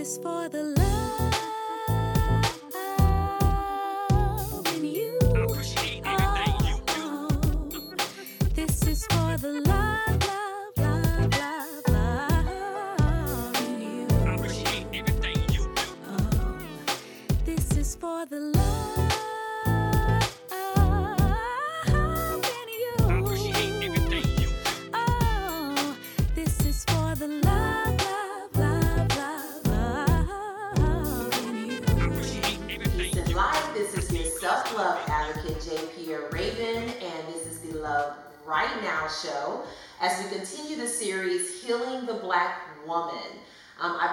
is for the love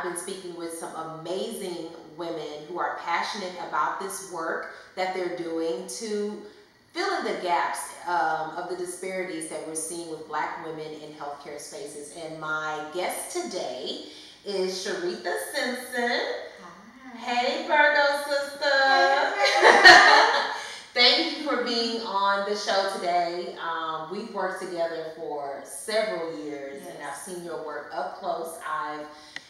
been speaking with some amazing women who are passionate about this work that they're doing to fill in the gaps um, of the disparities that we're seeing with black women in healthcare spaces. And my guest today is Sharetha Simpson. Hey, Virgo sister. Thank you for being on the show today. Um, we've worked together for several years, and I've seen your work up close. I've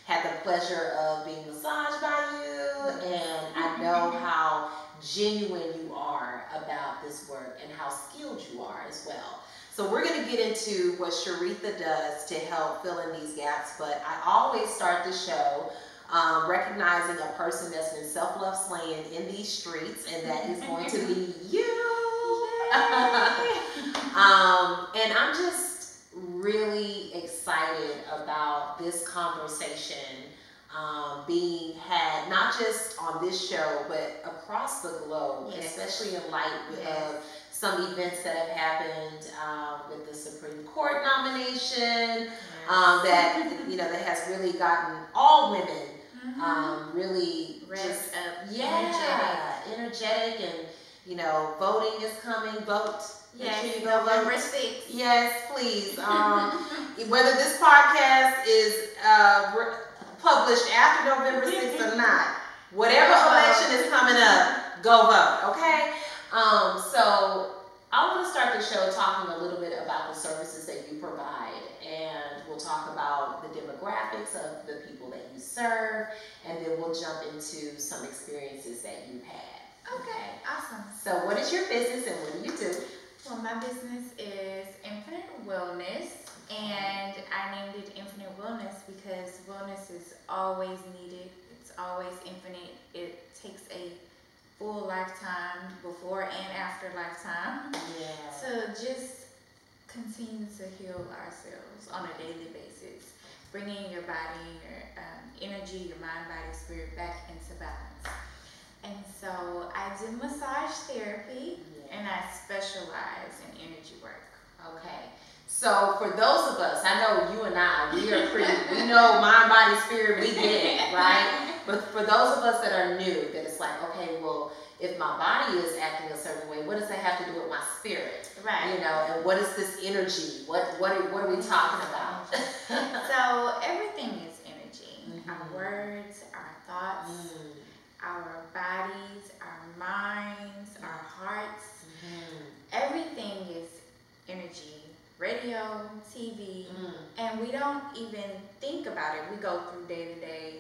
had the pleasure of being massaged by you, and I know how genuine you are about this work and how skilled you are as well. So we're going to get into what Sharetha does to help fill in these gaps, but I always start the show um, recognizing a person that's been self-love slaying in these streets, and that is going to be you. um, and I'm just really excited about this conversation um, being had not just on this show, but across the globe, Yes. especially in light Yes. of some events that have happened um, with the Supreme Court nomination um, that you know that has really gotten all women um, really just up, yeah energetic. and you know voting is coming. Vote. Yes. November 6th. Yes, please. Um, whether this podcast is uh, published after November 6th or not, whatever election is coming up, go vote, okay? Um, so I want to start the show talking a little bit about the services that you provide, and we'll talk about the demographics of the people that you serve, and then we'll jump into some experiences that you've had. Okay, awesome. So, what is your business and what do you do? Well, my business is Infinite Wellness, and I named it Infinite Wellness because wellness is always needed. It's always infinite. It takes a full lifetime before and after lifetime Yeah. to just continue to heal ourselves on a daily basis, bringing your body, your um, energy, your mind, body, spirit back into balance. And so I do massage therapy and I specialize in energy work. Okay. So for those of us, I know you and I, we are pretty, we know mind, body, spirit, we get it, right? But for those of us that are new, that it's like, okay, well, if my body is acting a certain way, what does that have to do with my spirit? Right. You know, and what is this energy? What what are, what are we talking about? So everything is energy. Mhm. Our words, our thoughts, Mm, our bodies, our minds, our hearts. mhm, Everything is energy. Radio, TV, mm, and we don't even think about it. We go through day to day.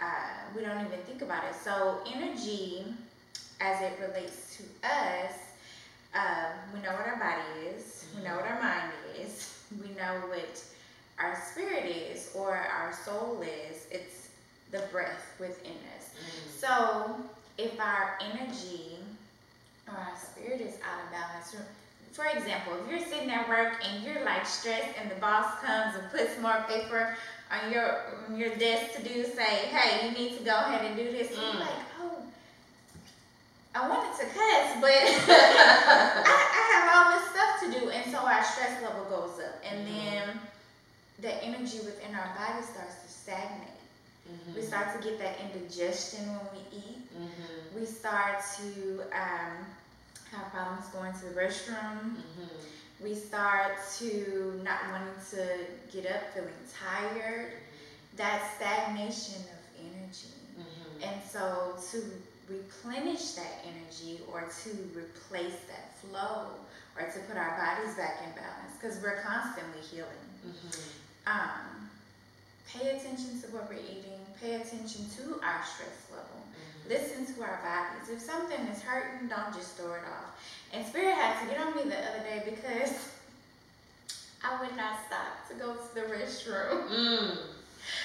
uh, We don't even think about it. So energy, as it relates to us, uh, we know what our body is. We know what our mind is. We know what our spirit is or our soul is. It's the breath within us. Mm. So if our energy or our spirit is out of balance, for example, if you're sitting at work and you're like stressed and the boss comes and puts more paper on your on your desk to do, say, hey, you need to go ahead and do this, and Mm. you're like, oh, I wanted to cuss, but I, I have all this stuff to do, and so our stress level goes up, and Mhm. then the energy within our body starts to stagnate. Mhm. We start to get that indigestion when we eat. Mhm. We start to um, have problems going to the restroom. Mhm. We start to not wanting to get up, feeling tired. That stagnation of energy. Mhm. And so to replenish that energy or to replace that flow or to put our bodies back in balance because we're constantly healing. Mhm. Um, pay attention to what we're eating, pay attention to our stress level, Mhm. listen to our bodies. If something is hurting, don't just throw it off. And Spirit had to get on me the other day because I would not stop to go to the restroom Mm.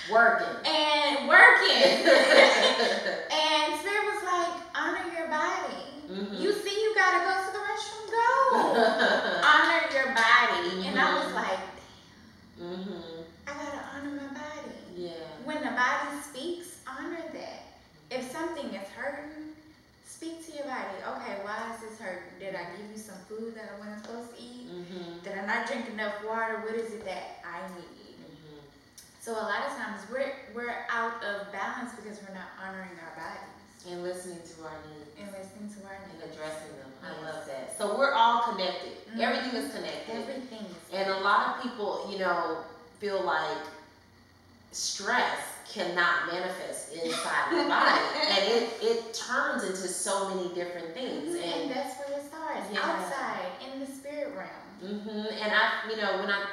Working. and working. and Spirit was like, honor your body. Mhm. You see, you gotta go to the restroom, go. honor your body. And I was Mhm. like, Mhm. I gotta honor my. When the body speaks, honor that. If something is hurting, speak to your body. Okay, why is this hurting? Did I give you some food that I wasn't supposed to eat? Mhm. Did I not drink enough water? What is it that I need? Mhm. So a lot of times we're we're out of balance because we're not honoring our bodies And listening to our needs and listening to our needs and addressing them. I love that. So we're all connected. Mhm. Everything is connected. Everything is And a lot of people, you know, feel like stress cannot manifest inside the body. and it, it turns into so many different things. and And that's where it starts. Yeah. Outside in the spirit realm. Mm-hmm. and I, you know, when I,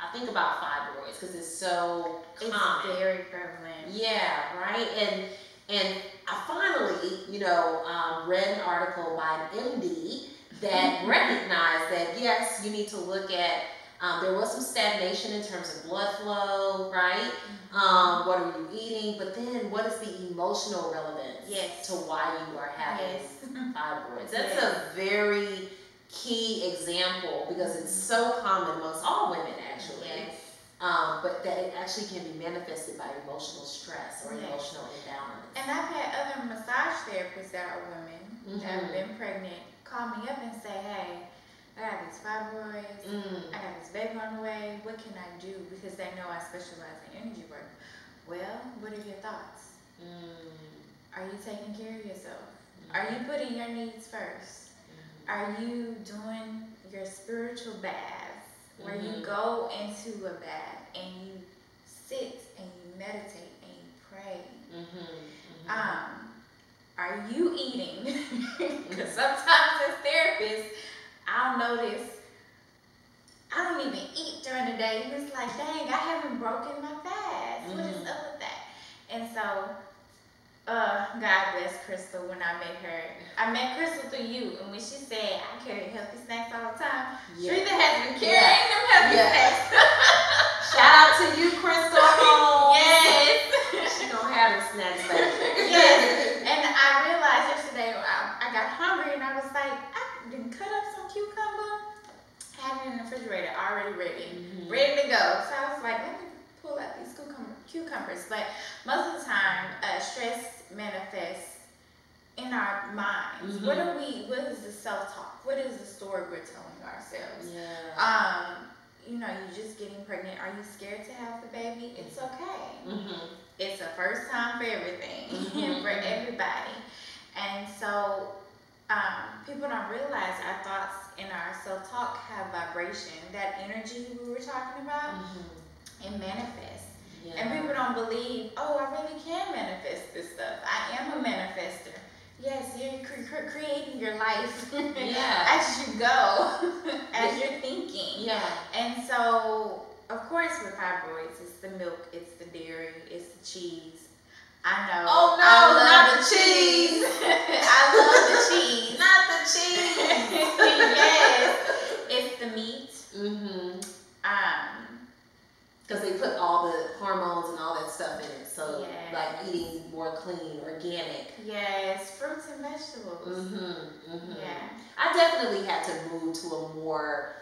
I think about fibroids because it's so common. It's very prevalent. Yeah, right. And and I finally, you know, um, read an article by an MD that recognized that yes, you need to look at. Um, there was some stagnation in terms of blood flow, right? Um, what are you eating? But then, what is the emotional relevance Yes. to why you are having Yes. fibroids? That's Yes. a very key example because it's so common amongst all women, actually Yes. um, but that it actually can be manifested by emotional stress or emotional imbalance. And I've had other massage therapists that are women that have Mhm. been pregnant call me up and say, hey, I got these fibroids, Mm. I got this baby on the way, what can I do? Because they know I specialize in energy work. Well, what are your thoughts? Mm. Are you taking care of yourself? Are you putting your needs first? Are you doing your spiritual bath where you Mhm. go into a bath and you sit and you meditate and you pray? Mhm. Mhm. Um, are you eating? Because sometimes therapists, I'll notice I don't even eat during the day. And It's like, dang, I haven't broken my fast. What is Mhm. up with that? And so, uh, God bless Crystal when I met her. I met Crystal through you, and when she said, I carry healthy snacks all the time, Yeah. Sharetha has been carrying them healthy Yeah. snacks. Shout out to you, Crystal. Yes. She gonna have them snacks back. Yes. And I realized yesterday I, I got hungry and I was like, I didn't cut up some cucumber, had in the refrigerator already ready, Mhm. ready to go. So I was like, let me pull out these cucumbers. But most of the time, uh, stress manifests in our minds. What Mhm. are we? What is the self-talk? What is the story we're telling ourselves? Yeah. Um, you know, you're just getting pregnant. Are you scared to have the baby? It's okay Mhm. it's a first time for everything Mhm. for everybody and so um, people don't realize our thoughts and our self-talk have vibration that energy we were talking about Mhm. it manifests Yeah. and people don't believe oh i really can manifest this stuff i am a manifester yes you're cre- cre- creating your life Yeah. as you go as you're thinking Yeah. and so, of course, with fibroids, it's the milk, it's the dairy, it's the cheese. I know. Oh, no, I love not the cheese. I love the cheese. Not the cheese. yes, it's the meat. mm-hmm. Um, Because they put all the hormones and all that stuff in it. So, Yes. like eating more clean, organic. yes, fruits and vegetables. Mm-hmm. Mm-hmm. Yeah. I definitely had to move to a more.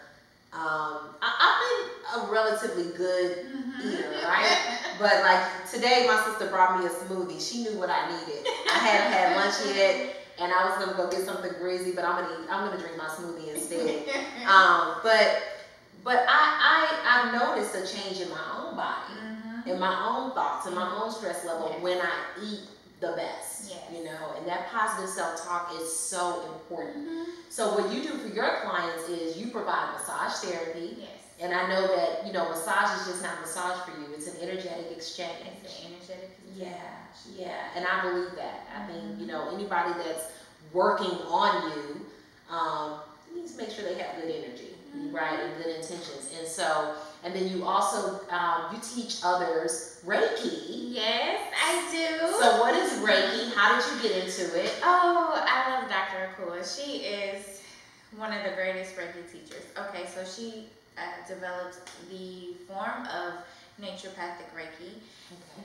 Um, I, I've been a relatively good eater, right? But like today, my sister brought me a smoothie. She knew what I needed. I hadn't had lunch yet, and I was gonna go get something greasy, but I'm gonna eat, I'm gonna drink my smoothie instead. Um, but but I, I I've noticed a change in my own body, Mhm. in my own thoughts, in my own stress level when I eat the best. Yes. You know, and that positive self talk is so important. Mhm. So what you do for your clients is you provide massage therapy, Yes. and I know that you know massage is just not massage for you; it's an energetic exchange. It's an energetic. exchange. Yeah, yeah, and I believe that. I think you know anybody that's working on you um, needs to make sure they have good energy, Mhm. right, and good intentions. And so and then you also um, you teach others Reiki. Yes, I do. So what is Reiki? How did you get into it? Oh, I love Dr. Akua. She is one of the greatest Reiki teachers. Okay, so she uh, developed the form of naturopathic Reiki,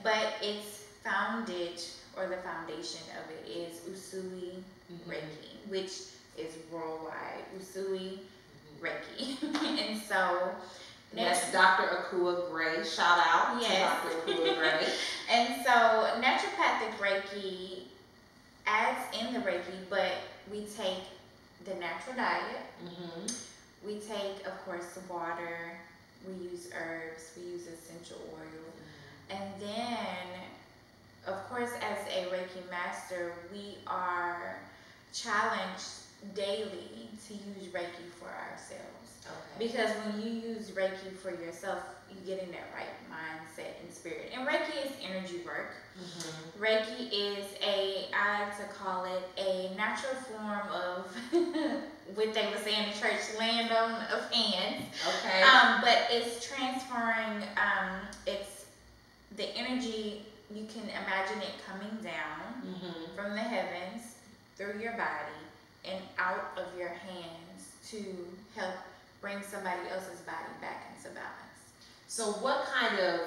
but it's founded, or the foundation of it is Usui Mhm. Reiki, which is worldwide. Usui Reiki. and so, That's Dr. Akua Gray. Shout out Yes. to Dr. Akua Gray. and so naturopathic Reiki adds in the Reiki, but we take the natural diet. hmm We take, of course, the water. We use herbs. We use essential oil. And then, of course, as a Reiki master, we are challenged daily to use Reiki for ourselves. Okay. Because when you use Reiki for yourself, you get in that right mindset and spirit. And Reiki is energy work. Mhm. Reiki is a, I like to call it a natural form of what they would say in the church, land on of hands. Okay. Um, but it's transferring, um, it's the energy, you can imagine it coming down Mhm. from the heavens through your body and out of your hands to help bring somebody else's body back into balance. So, what kind of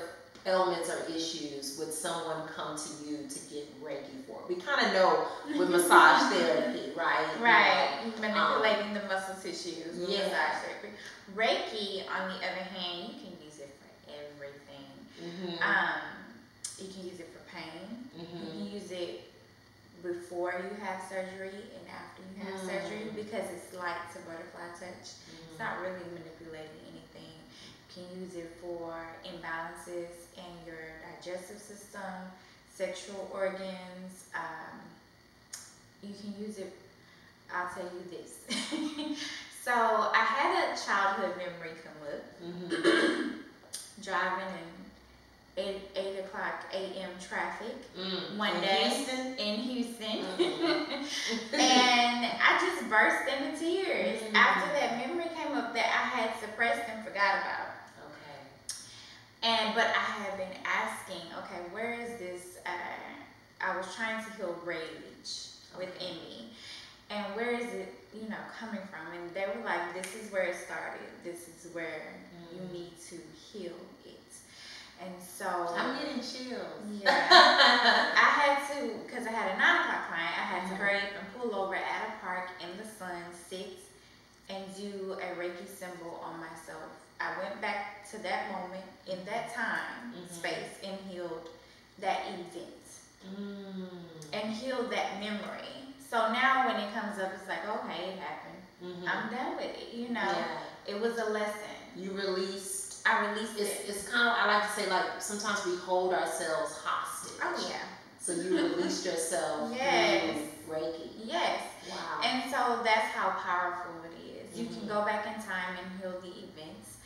ailments or issues would someone come to you to get Reiki for? We kind of know with massage therapy, right? You Right, know, manipulating the muscle tissues with Yeah. massage therapy. Reiki, on the other hand, you can use it for everything. Mhm. Um, you can use it for pain. You Mhm. can use it before you have surgery and after you have Mm. surgery because it's light to butterfly touch. It's not really manipulating anything. You can use it for imbalances in your digestive system, sexual organs. Um, you can use it. I'll tell you this. so I had a childhood memory come up Mhm. driving in eight, eight o'clock a.m. traffic Mm. one In day Houston? in Houston. Mhm. and I just burst into tears Mhm. after that memory came up that I had suppressed and forgot about. Okay. And but I had been asking, okay, where is this? Uh, I was trying to heal rage within me, and where is it, you know, coming from? And they were like, this is where it started. This is where you Mm. need to heal. And so I'm getting chills. Yeah. I had to, because I had a nine o'clock client, I had to hurry up and pull over at a park in the sun, sit, and do a Reiki symbol on myself. I went back to that moment in that time, Mhm. space, and healed that event Mm. and healed that memory. So now when it comes up, it's like, okay, it happened. Mhm. I'm done with it. You know, Yeah. it was a lesson. You released. I released It's, it. it's kind of, I like to say, like, sometimes we hold ourselves hostage. Oh, yeah. So you released yourself Yes. Reiki. Yes. Wow. And so that's how powerful it is. You Mhm. can go back in time and heal the events.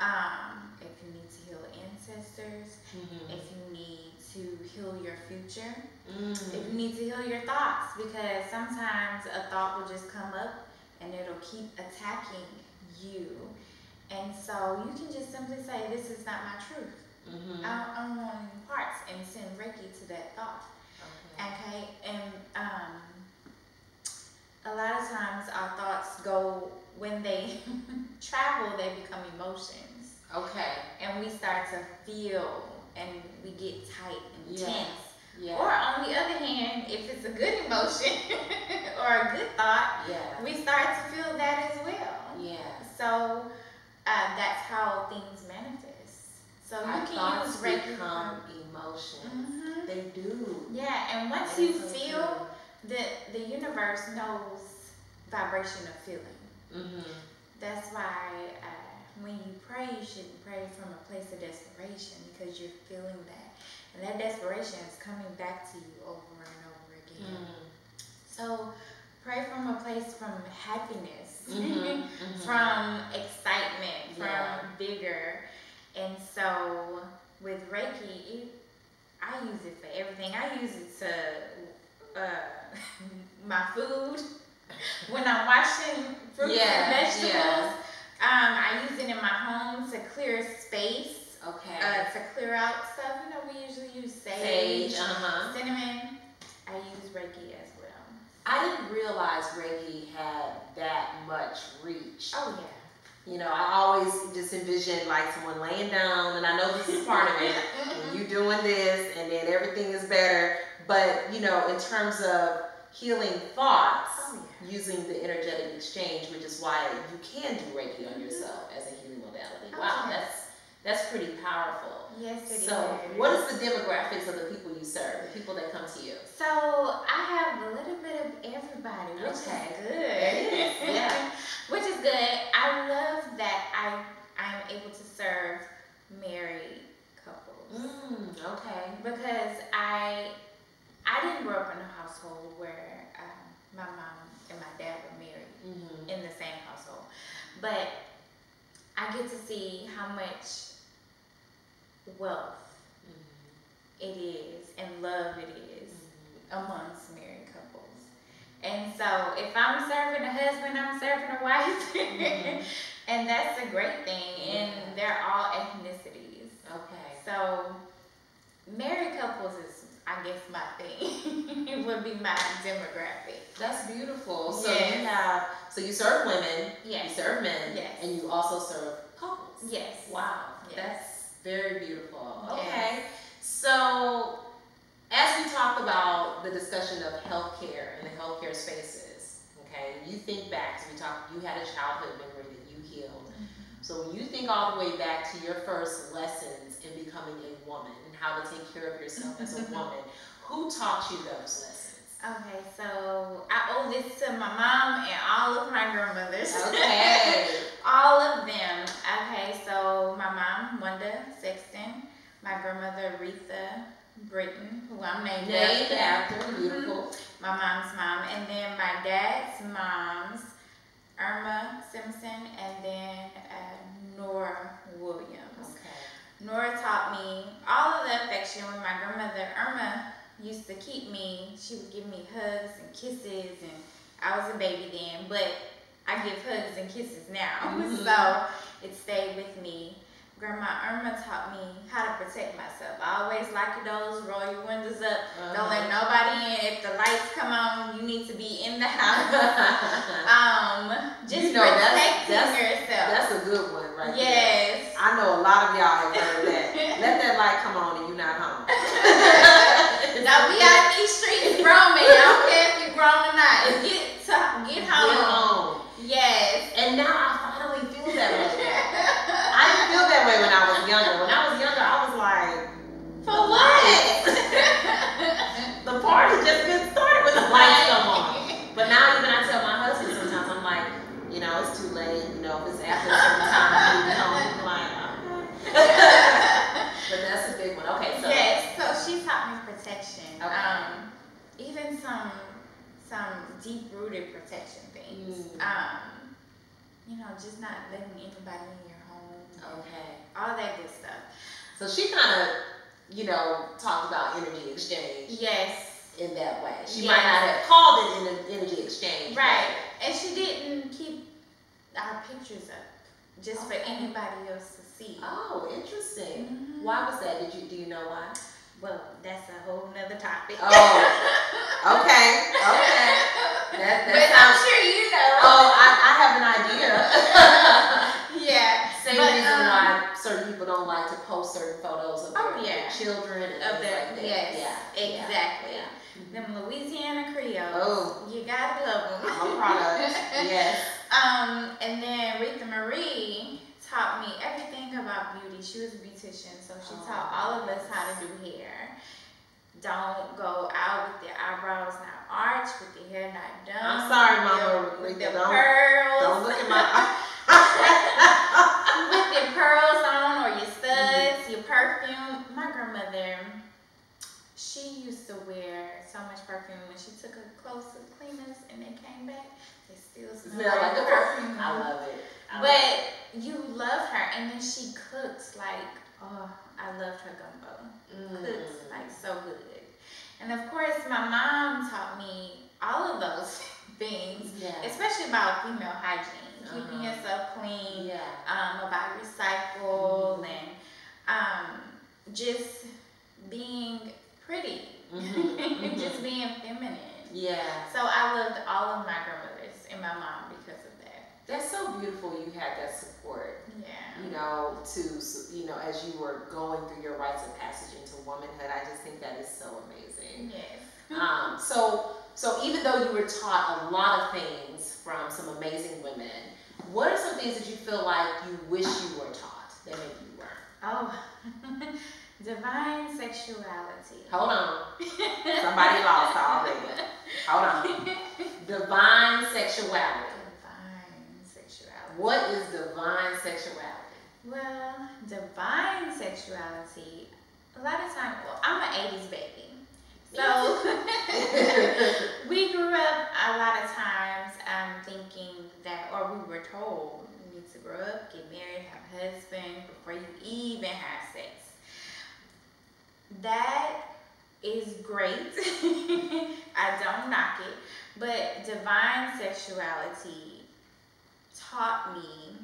Um, if you need to heal ancestors, mm-hmm. if you need to heal your future, Mm. if you need to heal your thoughts, because sometimes a thought will just come up and it'll keep attacking you. And so you can just simply say, This is not my truth. Mhm. I, don't, I don't want any parts, and send Reiki to that thought. Okay. Okay, and um, a lot of times our thoughts go when they travel, they become emotions, Okay. and we start to feel, and we get tight and Yeah. tense. Yeah. Or on the other hand, if it's a good emotion or a good thought, yeah. we start to feel that as well. Yeah. So uh, that's how things manifest. So you can use Reiki. become emotions. Mhm. They do. Yeah, and once That you feel the the universe knows vibration of feeling. Mhm. That's why uh, when you pray, you shouldn't pray from a place of desperation because you're feeling that, and that desperation is coming back to you over and over again. Mm. So pray from a place from happiness, Mhm, mhm. from excitement, from Yeah. vigor, and so with Reiki, it, I use it for everything. I use it to uh, my food when I'm washing fruits Yeah, and vegetables. yeah. Um, I use it in my home to clear space, Okay. uh, to clear out stuff. You know, we usually use Sage. sage, Uh huh. cinnamon. I use Reiki as well. I didn't realize Reiki had that much reach. Oh yeah. You know, I always just envisioned like someone laying down, and I know this is part of it. and mm-hmm. you doing this, and then everything is better. But you know, in terms of healing thoughts, Oh, using the energetic exchange, which is why you can do Reiki on mm-hmm. yourself as a healing modality. Oh, wow, Okay. that's that's pretty powerful. Yes, it is. So, what is the demographics of the people you serve, the people that come to you? So I have a little bit of everybody, which Okay. is good. Is, yeah. which is good. I love that I I'm able to serve married couples Mm, okay. because I I didn't grow up in a household where um, my mom and my dad were married Mm-hmm. in the same household, but I get to see how much wealth Mm-hmm. it is and love it is amongst married couples. And so if I'm serving a husband, I'm serving a wife. Mhm. and that's a great thing. And they're all ethnicities. Okay. So married couples is I guess my thing. it would be my demographic. That's beautiful. So Yes. you have, so you serve women, yes. you serve men, Yes. and you also serve couples. Yes. Wow, Yes. that's very beautiful. Okay, so as we talk about the discussion of healthcare and the healthcare spaces, okay, you think back, so we talked, you had a childhood memory that you healed. Mm-hmm. So when you think all the way back to your first lessons in becoming a woman and how to take care of yourself as a woman, who taught you those lessons? Okay, so I owe this to my mom and all of my grandmothers. Okay. All of them. Okay, so my mom, Wanda Sexton, my grandmother, Retha Britton, who I'm named, Named after. after, beautiful. My mom's mom, and then my dad's mom's, Irma Simpson, and then uh, Nora Williams. Okay. Nora taught me all of the affection with my grandmother. Irma used to keep me, she would give me hugs and kisses, and I was a baby then, but I give hugs and kisses now. Mhm. So it stayed with me. Grandma Irma taught me how to protect myself. I always lock your doors, roll your windows up, don't let nobody in. If the lights come on, you need to be in the house. um, just You know, that's- protecting that's- yourself. That's a good one right there. yes. I know a lot of y'all have heard that. Let that light come on and you're not home. Don't be out these streets roaming. I don't care if you're grown or not. Get to, Get home. home. Yes. And now I finally feel that way. I didn't feel that way when I was younger. When I was younger, I was like, For what? the party just getting started when the lights come on. But now even I tell my husband sometimes, I'm like, you know, it's too late. You know, if it's after a certain time, I'm leaving home. I'm like, okay. but that's a big one. Okay, so. yes. So she taught me protection. Okay. Um, even some some deep rooted protection things. Mm. Um, you know, just not letting anybody in your home. Okay. All that good stuff. So she kind of, you know, talked about energy exchange Yes. in that way. She Yes. might not have called it an energy exchange. but- Right. And she didn't keep our pictures up just for anybody else to see. Oh, interesting. Mhm. Why was that? Did you do you know why? Well, that's a whole nother topic. Oh, Okay, okay. That, that but I'm sure you know. Oh, I, I have an idea. yeah. Same But, reason um, why certain people don't like to post certain photos of their, Oh, their yeah. children and Of their, like that. yes, Yeah, exactly. yeah. Them Louisiana Creoles. Oh. You gotta love them. I'm a product. Yes. Um, and then Rita Marie taught me everything about beauty. She was a beautician, so she Oh, taught all of us how to do hair. Don't go out with your eyebrows not arched, with your hair not done. I'm sorry, with Mama your- With Rita, the don't- pearls. Don't look at my. Eyes. With your pearls on or your studs, mm-hmm. your perfume. My grandmother, she used to wear so much perfume when she took her clothes to the cleaners and they came back, they still smell, Smell like the a perfume. I love it. I love But you love her, and then she cooks like oh, I loved her gumbo. Mm. like so good, and of course my mom taught me all of those things, Yeah. especially about female hygiene. keeping Uh-huh. yourself clean, Yeah. um, about your cycle, Mhm. and um, just being pretty, Mhm, mhm. just being feminine. Yeah. So I loved all of my grandmothers and my mom because of that. That's so beautiful you had that support. You know, to, you know, as you were going through your rites of passage into womanhood. I just think that is so amazing. Yes. Um, so, so even though you were taught a lot of things from some amazing women, what are some things that you feel like you wish you were taught that maybe you weren't? Oh, divine sexuality. Hold on, somebody lost already. Hold on. Divine sexuality. What is divine sexuality? Well, divine sexuality. A lot of times, well, I'm an '80s baby, so we grew up a lot of times um, thinking that, or we were told, you need to grow up, get married, have a husband before you even have sex. That is great. I don't knock it, but divine sexuality taught me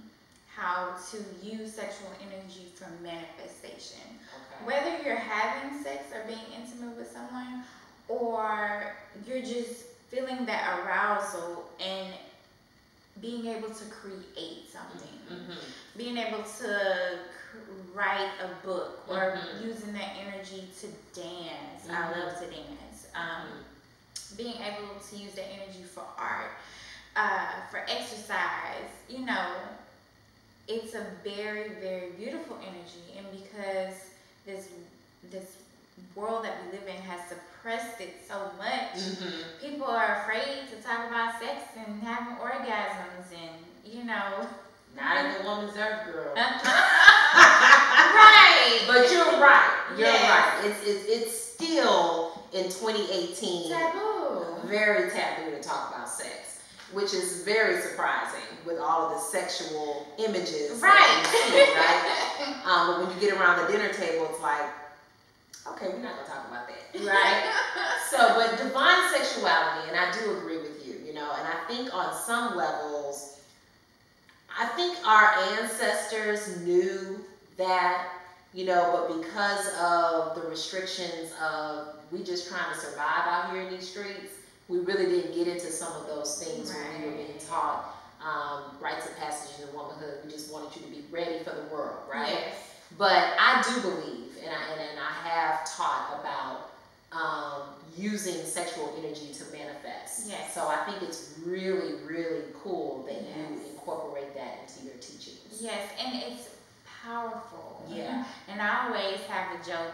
how to use sexual energy for manifestation. Okay. Whether you're having sex or being intimate with someone, or you're just feeling that arousal and being able to create something, Mhm. being able to write a book, or Mhm. using that energy to dance. I Mhm. love to dance. Um, being able to use that energy for art, uh, for exercise, you know, it's a very, very beautiful energy. And because this this world that we live in has suppressed it so much, Mhm. people are afraid to talk about sex and having orgasms and you know Not in the woman's earth, girl. right. But you're right. You're Yes. right. It's, it's it's still in 2018 taboo. very taboo to talk about sex, which is very surprising with all of the sexual images Right. that see, right? Um, but when you get around the dinner table, it's like, okay, we're not gonna talk about that, right? So, but divine sexuality, and I do agree with you, you know, and I think on some levels, I think our ancestors knew that, you know, but because of the restrictions of we just trying to survive out here in these streets, we really didn't get into some of those things when we were being taught um, rites of passage in womanhood. We just wanted you to be ready for the world, right? Yes. But I do believe, and I, and, and I have taught about um, using sexual energy to manifest. Yes. So I think it's really, really cool that you incorporate that into your teachings. Yes, and it's powerful. Yeah. And I always have a joke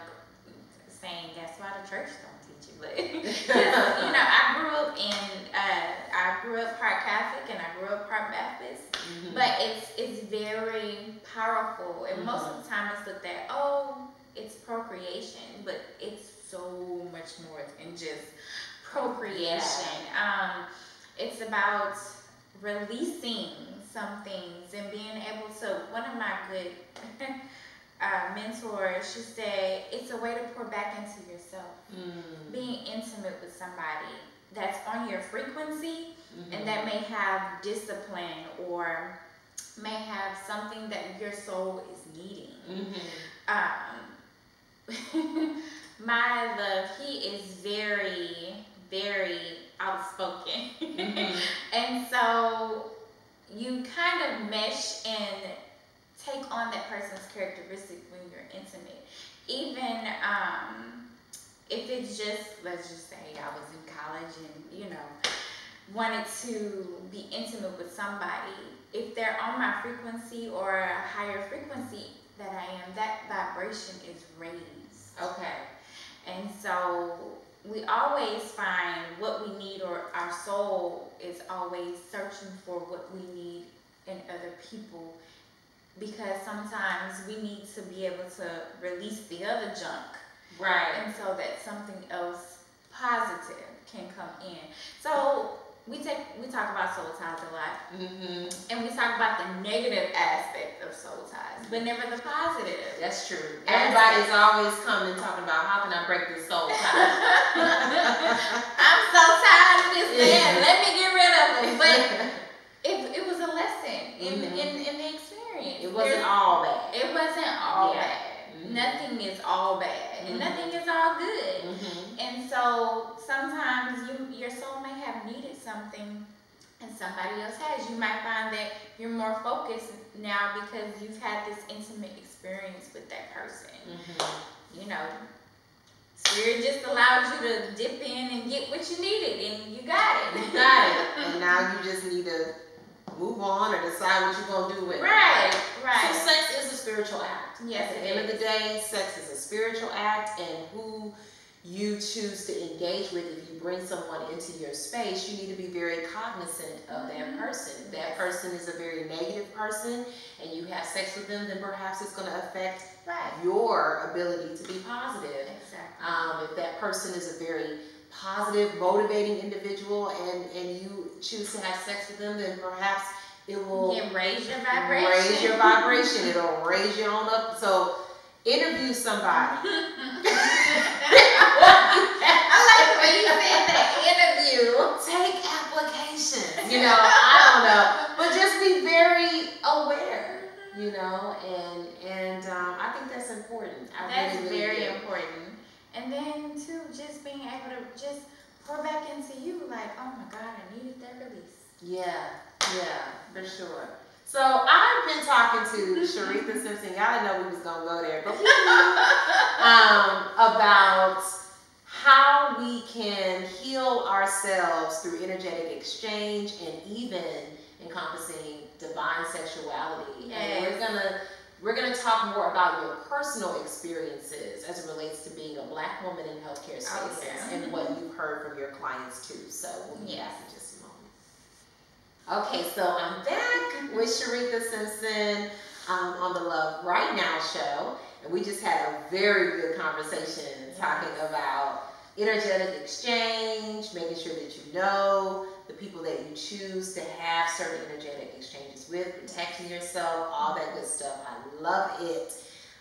saying that's why the church don't you. But you know, I grew up in uh, I grew up part Catholic and I grew up part Baptist. Mhm. But it's it's very powerful, and most Mm-hmm. of the time it's looked at oh it's procreation, but it's so much more than just procreation. Um, it's about releasing some things and being able to. One of my good uh, mentors, she said, it's a way to pour back into yourself. Mm, Being intimate with somebody that's on your frequency mhm. and that may have discipline or may have something that your soul is needing. Mhm. Um, my love, he is very, very outspoken. Mhm. and so you kind of mesh and take on that person's characteristic when you're intimate. Even um, if it's just, let's just say I was in college and, you know, wanted to be intimate with somebody, if they're on my frequency or a higher frequency that I am, that vibration is raised. Okay. And so we always find what we need, or our soul is always searching for what we need in other people because sometimes we need to be able to release the other junk Right. and so that something else positive can come in. So we take we talk about soul ties a lot Mm-hmm. and we talk about the negative aspect of soul ties, but never the positive. That's true. Everybody's always coming talking about how can I break this soul tie. I'm so tired of this man. Let me get rid of him. But wasn't it, all bad. It wasn't all yeah. bad. Mm-hmm. Nothing is all bad, and mm-hmm. nothing is all good. Mm-hmm. And so sometimes you, your soul may have needed something and somebody else has. You might find that you're more focused now because you've had this intimate experience with that person. Mm-hmm. You know, spirit just allowed you to dip in and get what you needed, and you got it. You got it. and now you just need to move on or decide what you're gonna do with it. Right, So sex is a spiritual act. Yes, At the end of the day, sex is a spiritual act, and who you choose to engage with, if you bring someone into your space, you need to be very cognizant of that Mhm. person. If that person is a very negative person, and you have sex with them, then perhaps it's going to affect Right. your ability to be positive. Exactly. Um, if that person is a very positive, motivating individual, and and you choose to have sex with them, then perhaps it will Can raise your vibration. raise your vibration. It'll raise your own up. So interview somebody. I like the way you said that interview. Take applications. You know, I don't know, but just be very aware. You know, and and um, I think that's important. I That's really, really very do. important. And then too, just being able to just pour back into you, like, oh my God, I needed that release. Yeah, yeah, for sure. So I've been talking to Sharetha Simpson. Y'all didn't know we was gonna go there, but um, about how we can heal ourselves through energetic exchange and even encompassing divine sexuality. And we're gonna we're gonna talk more about your personal experiences as it relates to being a black woman in healthcare spaces Okay. and what you've heard from your clients too. So we'll be in just a moment. Okay, so I'm back with Sharetha Simpson um, on the Love Right Now show, and we just had a very good conversation talking about energetic exchange, making sure that you know the people that you choose to have certain energetic exchanges with, protecting yourself, all that good stuff. I love it.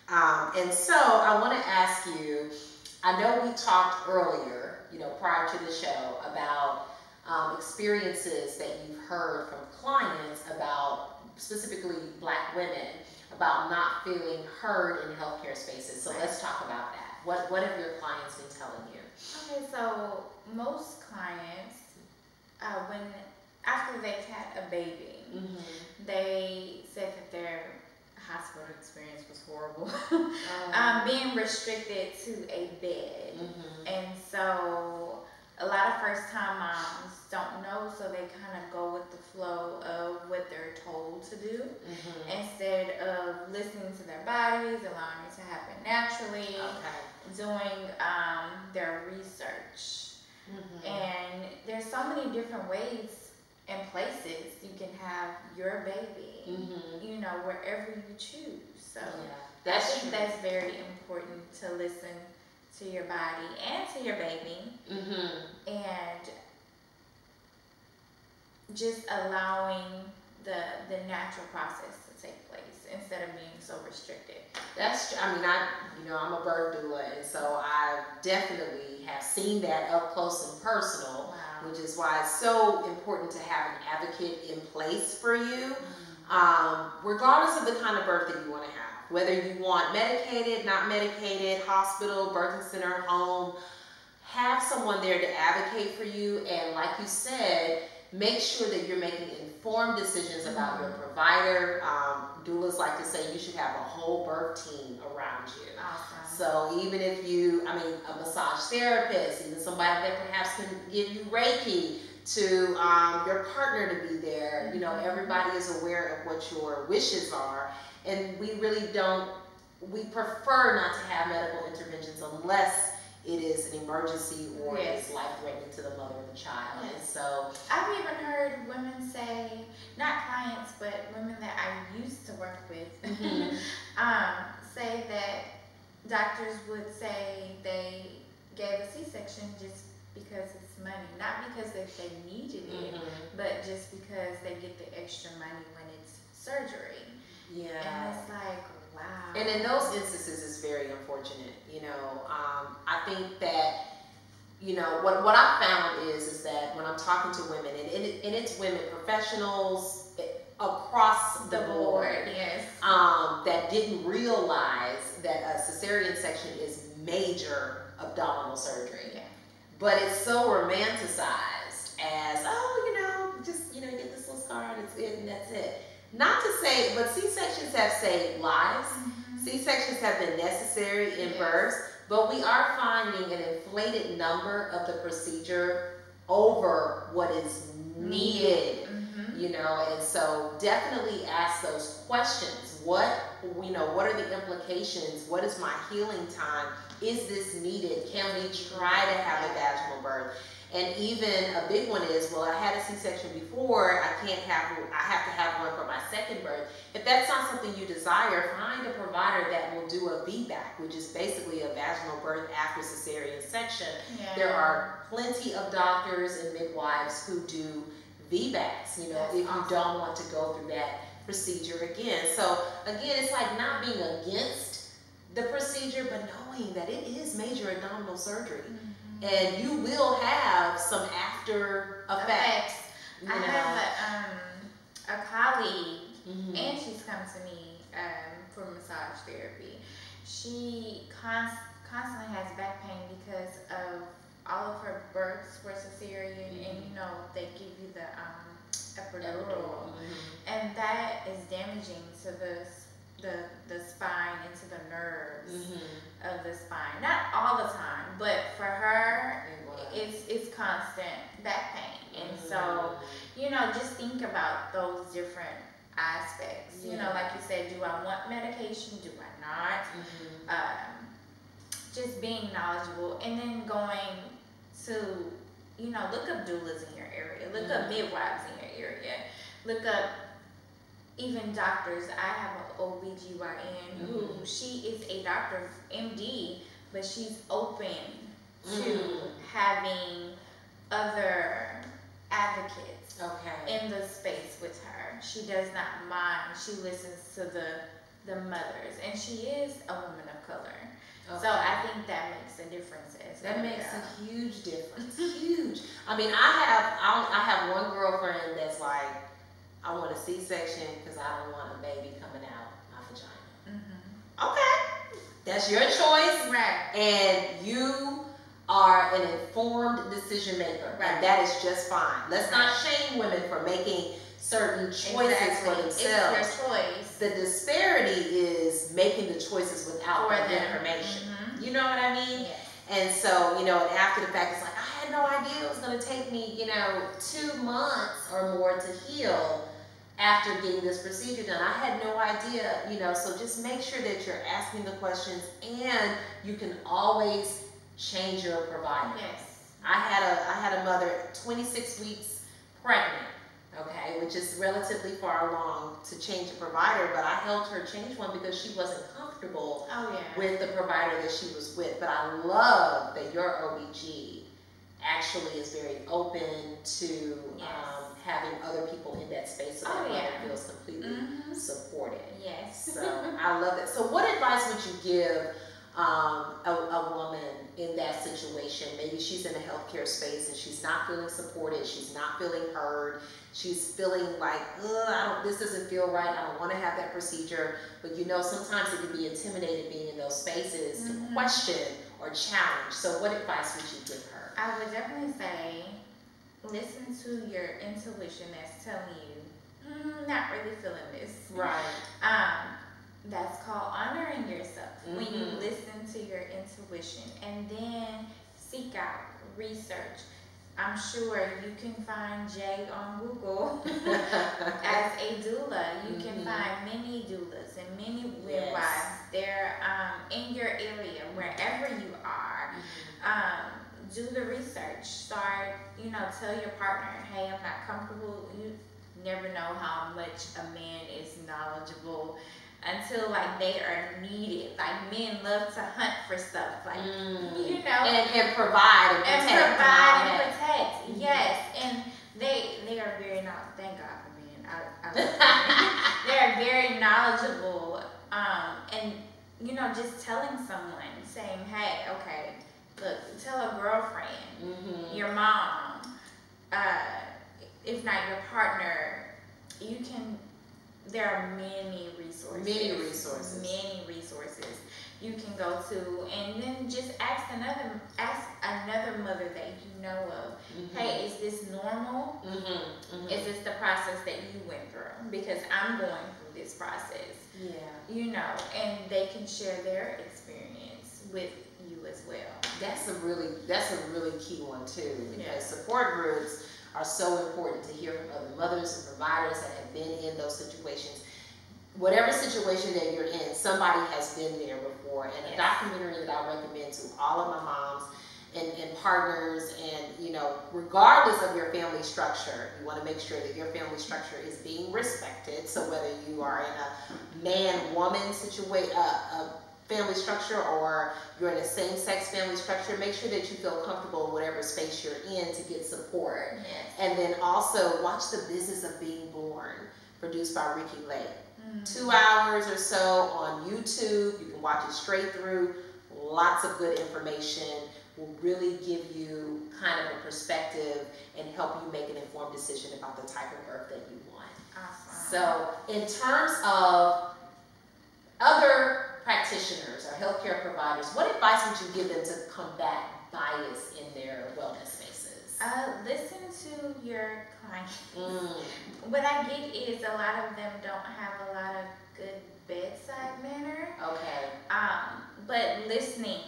Um, and so I want to ask you. I know we talked earlier, you know, prior to the show about um, experiences that you've heard from clients about specifically black women about not feeling heard in healthcare spaces. So let's talk about that. What what have your clients been telling you? Okay, so most clients, uh, when after they've had a baby, Mm-hmm. they said that their hospital experience was horrible. Um, um, being restricted to a bed. mm-hmm. And so a lot of first time moms don't know, so they kind of go with the flow of what they're told to do Mm-hmm. instead of listening to their bodies, allowing it to happen naturally, Okay. doing um, their research. Mm-hmm. And so many different ways and places you can have your baby, Mm-hmm. you know, wherever you choose. So Yeah, I that's think true. that's very important to listen to your body and to your baby Mm-hmm. and just allowing the the natural process to take place instead of being so restricted. That's I mean I you know I'm a birth doula and so I definitely have seen that up close and personal. Wow. which is why it's so important to have an advocate in place for you, Mm-hmm. um, regardless of the kind of birth that you want to have. Whether you want medicated, not medicated, hospital, birthing center, home, have someone there to advocate for you. And like you said, make sure that you're making informed decisions about your provider. Um, doulas like to say you should have a whole birth team around you. Awesome. So even if you, I mean, a massage therapist, even somebody that perhaps can give you Reiki to um, your partner to be there, you know, everybody is aware of what your wishes are. And we really don't, we prefer not to have medical interventions unless it is an emergency or Yes. it's life threatening to the mother of the child. And so, I've even heard women say, not clients, but women that I used to work with, Mhm. um, say that doctors would say they gave a C-section just because it's money, not because that they needed it, mhm. but just because they get the extra money when it's surgery. yeah. And it's like, wow. And in those instances, it's very unfortunate. You know, um, I think that, you know, what what I found is is that when I'm talking to women, and, and, it, and it's women professionals across the, the board, board, yes. um, that didn't realize that a cesarean section is major abdominal surgery, Yeah. but it's so romanticized as oh, you know, just you know, get this little scar and it's it and that's it. Not to say, but C sections have saved lives. C sections have been necessary in Yes. births, but we are finding an inflated number of the procedure over what is needed Mhm. you know and so definitely ask those questions what you know what are the implications what is my healing time is this needed can we try to have a vaginal birth and even a big one is well i had a c-section before i can't have i have to have one for my second birth if that's not something you desire find a provider that will do a VBAC, which is basically a vaginal birth after cesarean section Yeah. there are plenty of doctors and midwives who do VBACs, you know, That's if you don't want to go through that procedure again. So again, it's like not being against the procedure, but knowing that it is major abdominal surgery. Mhm. And you will have some after effects. You I know. have a, um, a colleague Mhm. and she's come to me um, for massage therapy. She const- constantly has back pain because of all of her births were cesarean, and you know they give you the um, epidural, Mhm. and that is damaging to the the the spine into the nerves Mhm. of the spine. Not all the time, but for her, It it's it's constant back pain, and so Mhm. you know, just think about those different aspects. You know, like you said, do I want medication? Do I not? Mhm. Um, just being knowledgeable and then going to, you know, look up doulas in your area, look up Mhm. midwives in your area, look up even doctors. I have an OBGYN who Mhm. she is a doctor, MD, but she's open to Mhm. having other advocates Okay. in the space with her. She does not mind. She listens to the the mothers, and she is a woman of color. So I think that makes a difference That makes yeah. a huge difference. huge. I mean, I have I'll, I have one girlfriend that's like, I want a C-section because I don't want a baby coming out my vagina. Mhm. Okay, that's your choice, Right. and you are an informed decision maker, Right. and that is just fine. Let's not shame women for making certain choices for themselves. It's your choice. The disparity is making the choices without the information. Mhm. You know what I mean? Yes. And so, you know, and after the fact, it's like, had no idea it was going to take me, you know, two months or more to heal after getting this procedure done. I had no idea, you know, so just make sure that you're asking the questions and you can always change your provider. Yes. I had a I had a mother 26 weeks pregnant, okay, which is relatively far along to change a provider, but I helped her change one because she wasn't comfortable Oh yeah. with the provider that she was with. But I love that your OBG actually is very open to Yes. um, having other people in that space so Oh, that mother yeah. feels completely Mhm. supported. Yes. So I love that. So what advice would you give um, a, a woman in that situation? Maybe she's in a healthcare space and she's not feeling supported. She's not feeling heard. She's feeling like, Ugh, I don't. This doesn't feel right. I don't want to have that procedure. But you know, sometimes it can be intimidating being in those spaces to Mhm. question or challenge. So what advice would you give her? I would definitely say listen to your intuition that's telling you, mm, not really feeling this. Right. Um, that's called honoring yourself when you Mhm. listen to your intuition and then seek out research. I'm sure you can find Jay on Google as a doula. You can Mhm. find many doulas and many Yes. midwives. They're um, in your area, wherever you are um, do the research. Start, you know, tell your partner, hey, I'm not comfortable. You never know how much a man is knowledgeable until like they are needed. Like men love to hunt for stuff, like Mm. you know, and, and provide and and protect provide and protect. Mhm. Yes, and they they are very not. Thank God for men. I, I they are very knowledgeable. Um, and you know, just telling someone, saying, hey, okay, look, tell a girlfriend, Mhm. your mom, uh, if not your partner, you can there are many resources. Many resources. Many resources you can go to, and then just ask another ask another mother that you know of. Mhm. Hey, is this normal? Mhm, mhm. Is this the process that you went through? Because I'm going through this process. yeah. You know, and they can share their experience with as well. That's a really that's a really key one too because Yeah. support groups are so important to hear from other mothers and providers that have been in those situations. Whatever situation that you're in, somebody has been there before. And a documentary that I recommend to all of my moms and, and partners and you know, regardless of your family structure, you want to make sure that your family structure is being respected. So whether you are in a man-woman situation, uh, a family structure or you're in a same-sex family structure, make sure that you feel comfortable in whatever space you're in to get support. Yes. And then also watch The Business of Being Born, produced by Ricki Lake. Mhm. Two hours or so on YouTube. You can watch it straight through. Lots of good information will really give you kind of a perspective and help you make an informed decision about the type of birth that you want. Awesome. So, in terms of other practitioners or healthcare providers, what advice would you give them to combat bias in their wellness spaces? Uh, listen to your clients. Mm, What I get is a lot of them don't have a lot of good bedside manner. okay, Um, but listening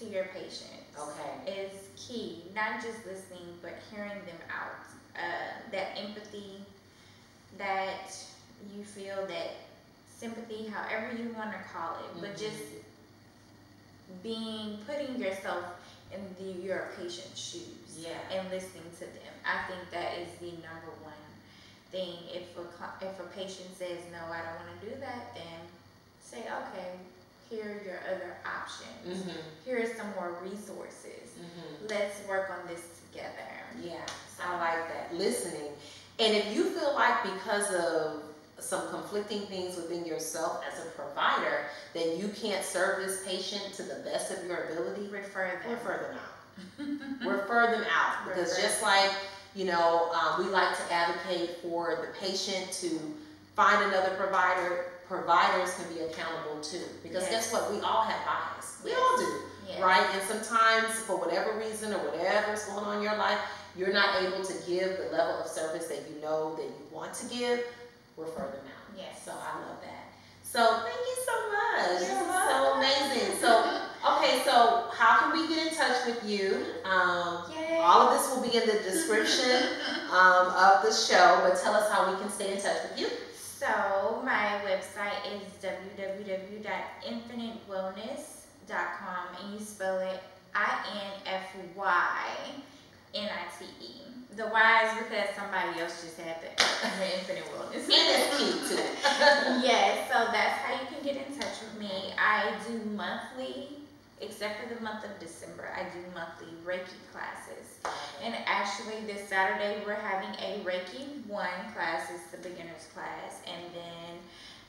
to your patients okay. is key. Not just listening, but hearing them out. Uh, that empathy, that you feel that sympathy, however you want to call it, but Mhm. just being putting yourself in the, your patient's shoes Yeah. and listening to them. I think that is the number one thing. If a if a patient says no, I don't want to do that, then say okay. Here are your other options. Mm-hmm, Here are some more resources. mm-hmm. Let's work on this together. Yeah, I like that. Listening. And if you feel like because of some conflicting things within yourself as a provider that you can't serve this patient to the best of your ability, Refer them. refer them out. refer them out because Refer just like you know um, we like to advocate for the patient to find another provider providers can be accountable too because Yes. guess what we all have bias we Yes. all do Yeah. right and sometimes for whatever reason or whatever's going on in your life you're not able to give the level of service that you know that you want to give refer them out Yes. so i love that so thank you so much You're is so amazing so Okay, so how can we get in touch with you? Um, Yay. all of this will be in the description um, of the show, but tell us how we can stay in touch with you. So my website is www.infynitewellness.com and you spell it I N F Y N I T E. The Y is because somebody else just had the infinite wellness. And it's cute too. yes, so that's how you can get in touch with me. I do monthly, except for the month of December, I do monthly Reiki classes. And actually, this Saturday we're having a Reiki one class. It's the beginners class, and then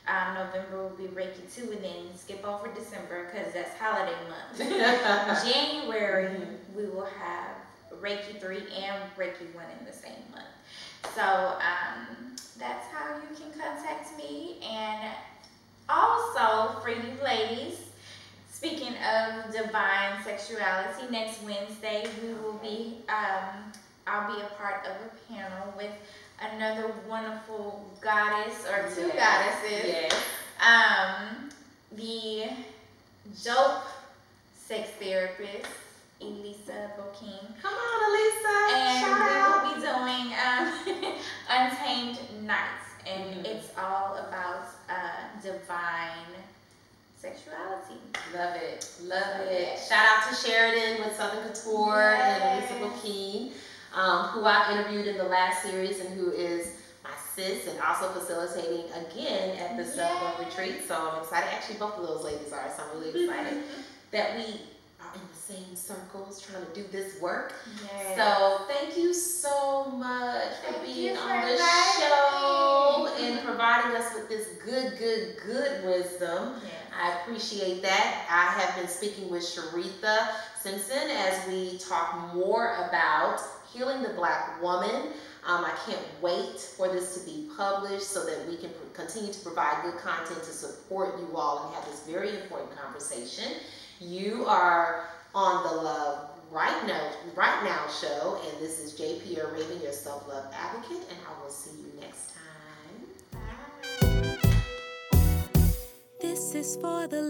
um, November will be Reiki two, and then skip over December because that's holiday month. January Mhm. we will have Reiki three and Reiki one in the same month. So um, that's how you can contact me, and also for you ladies. Speaking of divine sexuality, next Wednesday we will be, um, I'll be a part of a panel with another wonderful goddess or two Yes. goddesses. Yes. Um, the dope sex therapist, Elisa Boking. Come on, Elisa. And Shout we out. will be doing um, Untamed Nights. And Mhm. it's all about uh, divine sexuality. Love it. Love Love it. it. Shout out to Sheridan with Southern Couture and Elisa Yes. Bokeen, um, who I interviewed in the last series and who is my sis and also facilitating again at the Self Love Retreat. So I'm excited. Actually, both of those ladies are, so I'm really excited that we are in the same circles trying to do this work. Yes. So thank you so much for being on the show me. and providing us with this good, good, good wisdom. Yes. I appreciate that. I have been speaking with Sharetha Simpson as we talk more about healing the black woman. Um, I can't wait for this to be published so that we can continue to provide good content to support you all and have this very important conversation. You are on the Love Right Now, right now show, and this is JP Raven, your self love advocate, and I will see you next time. Bye. This is for the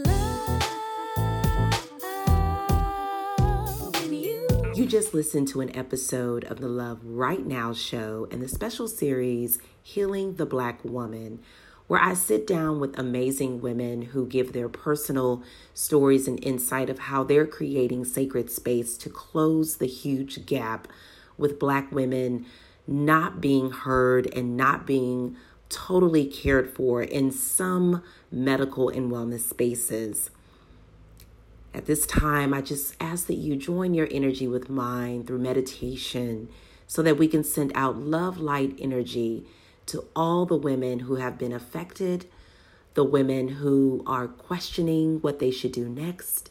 love in you. You just listened to an episode of the Love Right Now show and the special series Healing the Black Woman, where I sit down with amazing women who give their personal stories and insight of how they're creating sacred space to close the huge gap with Black women not being heard and not being totally cared for in some medical and wellness spaces. At this time, I just ask that you join your energy with mine through meditation so that we can send out love light energy to all the women who have been affected, the women who are questioning what they should do next,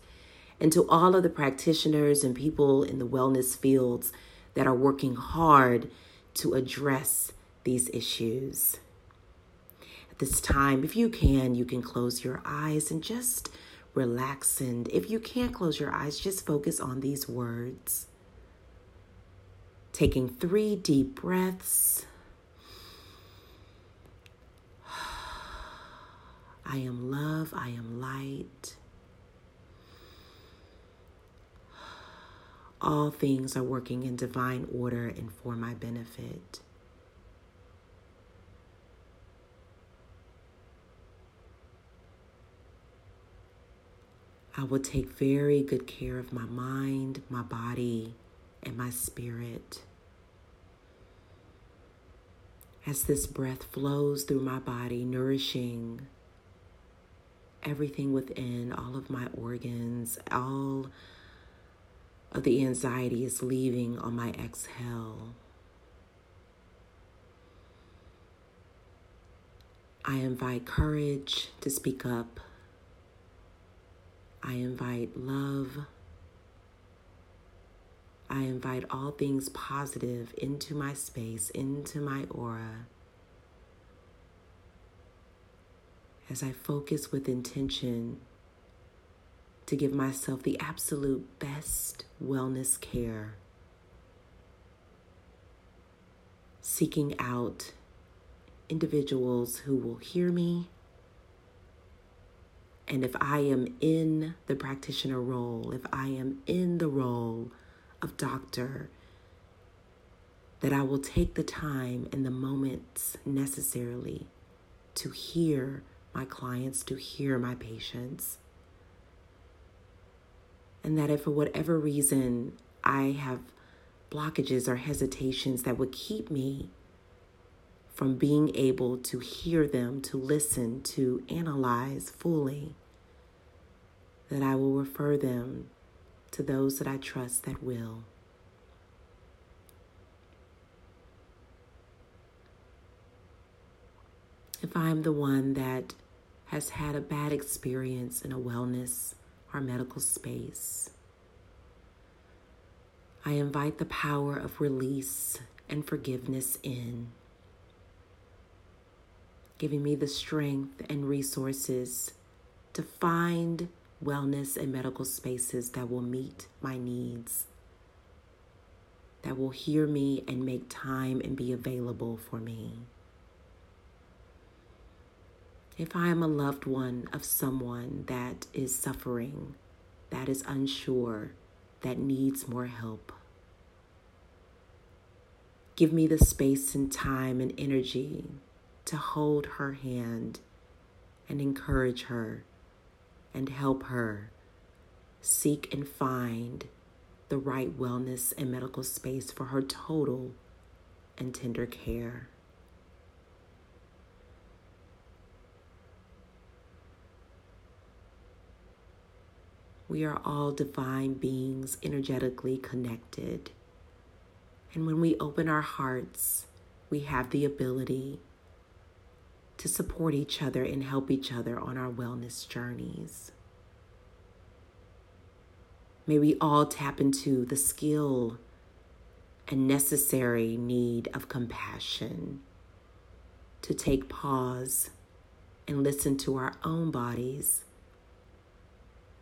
and to all of the practitioners and people in the wellness fields that are working hard to address these issues. At this time, if you can, you can close your eyes and just relax. And if you can't close your eyes, just focus on these words. Taking three deep breaths. I am love, I am light. All things are working in divine order and for my benefit. I will take very good care of my mind, my body, and my spirit. As this breath flows through my body, nourishing everything within, all of my organs, all of the anxiety is leaving on my exhale. I invite courage to speak up. I invite love. I invite all things positive into my space, into my aura. As I focus with intention to give myself the absolute best wellness care, seeking out individuals who will hear me. And if I am in the practitioner role, if I am in the role of doctor, that I will take the time and the moments necessarily to hear my clients, to hear my patients. And that if for whatever reason I have blockages or hesitations that would keep me from being able to hear them, to listen, to analyze fully, that I will refer them to those that I trust that will. If I'm the one that has had a bad experience in a wellness or medical space, I invite the power of release and forgiveness in giving me the strength and resources to find wellness and medical spaces that will meet my needs, that will hear me and make time and be available for me. If I am a loved one of someone that is suffering, that is unsure, that needs more help, give me the space and time and energy to hold her hand and encourage her and help her seek and find the right wellness and medical space for her total and tender care. We are all divine beings energetically connected. And when we open our hearts, we have the ability to support each other and help each other on our wellness journeys. May we all tap into the skill and necessary need of compassion to take pause and listen to our own bodies,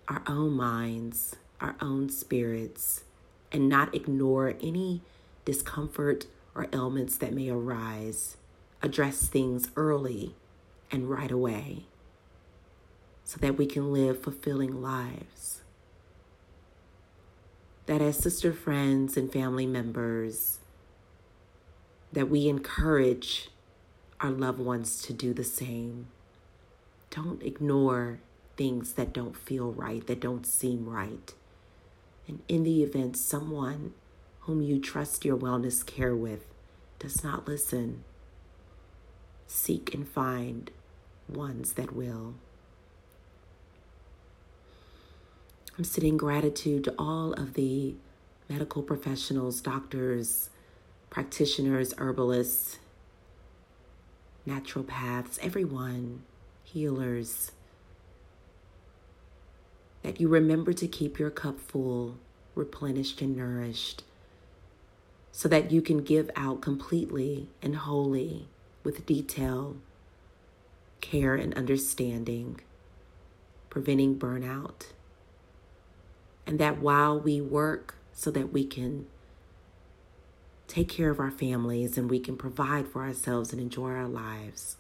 our own minds, our own spirits, and not ignore any discomfort or ailments that may arise. Address things early and right away so that we can live fulfilling lives that as sister friends and family members that we encourage our loved ones to do the same don't ignore things that don't feel right that don't seem right. And in the event someone whom you trust your wellness care with does not listen seek and find ones that will. I'm sending gratitude to all of the medical professionals, doctors, practitioners, herbalists, naturopaths, everyone, healers, that you remember to keep your cup full, replenished, and nourished, so that you can give out completely and wholly with detail, care, and understanding, preventing burnout. And that while we work so that we can take care of our families and we can provide for ourselves and enjoy our lives,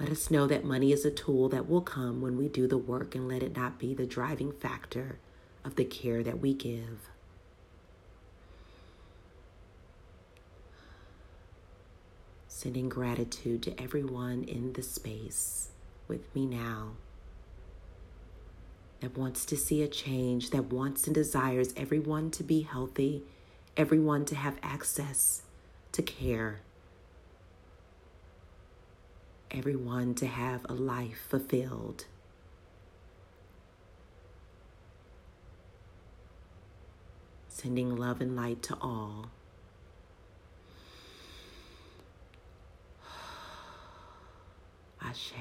let us know that money is a tool that will come when we do the work and let it not be the driving factor of the care that we give. Sending gratitude to everyone in the space with me now that wants to see a change, that wants and desires everyone to be healthy, everyone to have access to care, everyone to have a life fulfilled. Sending love and light to all. Ashe.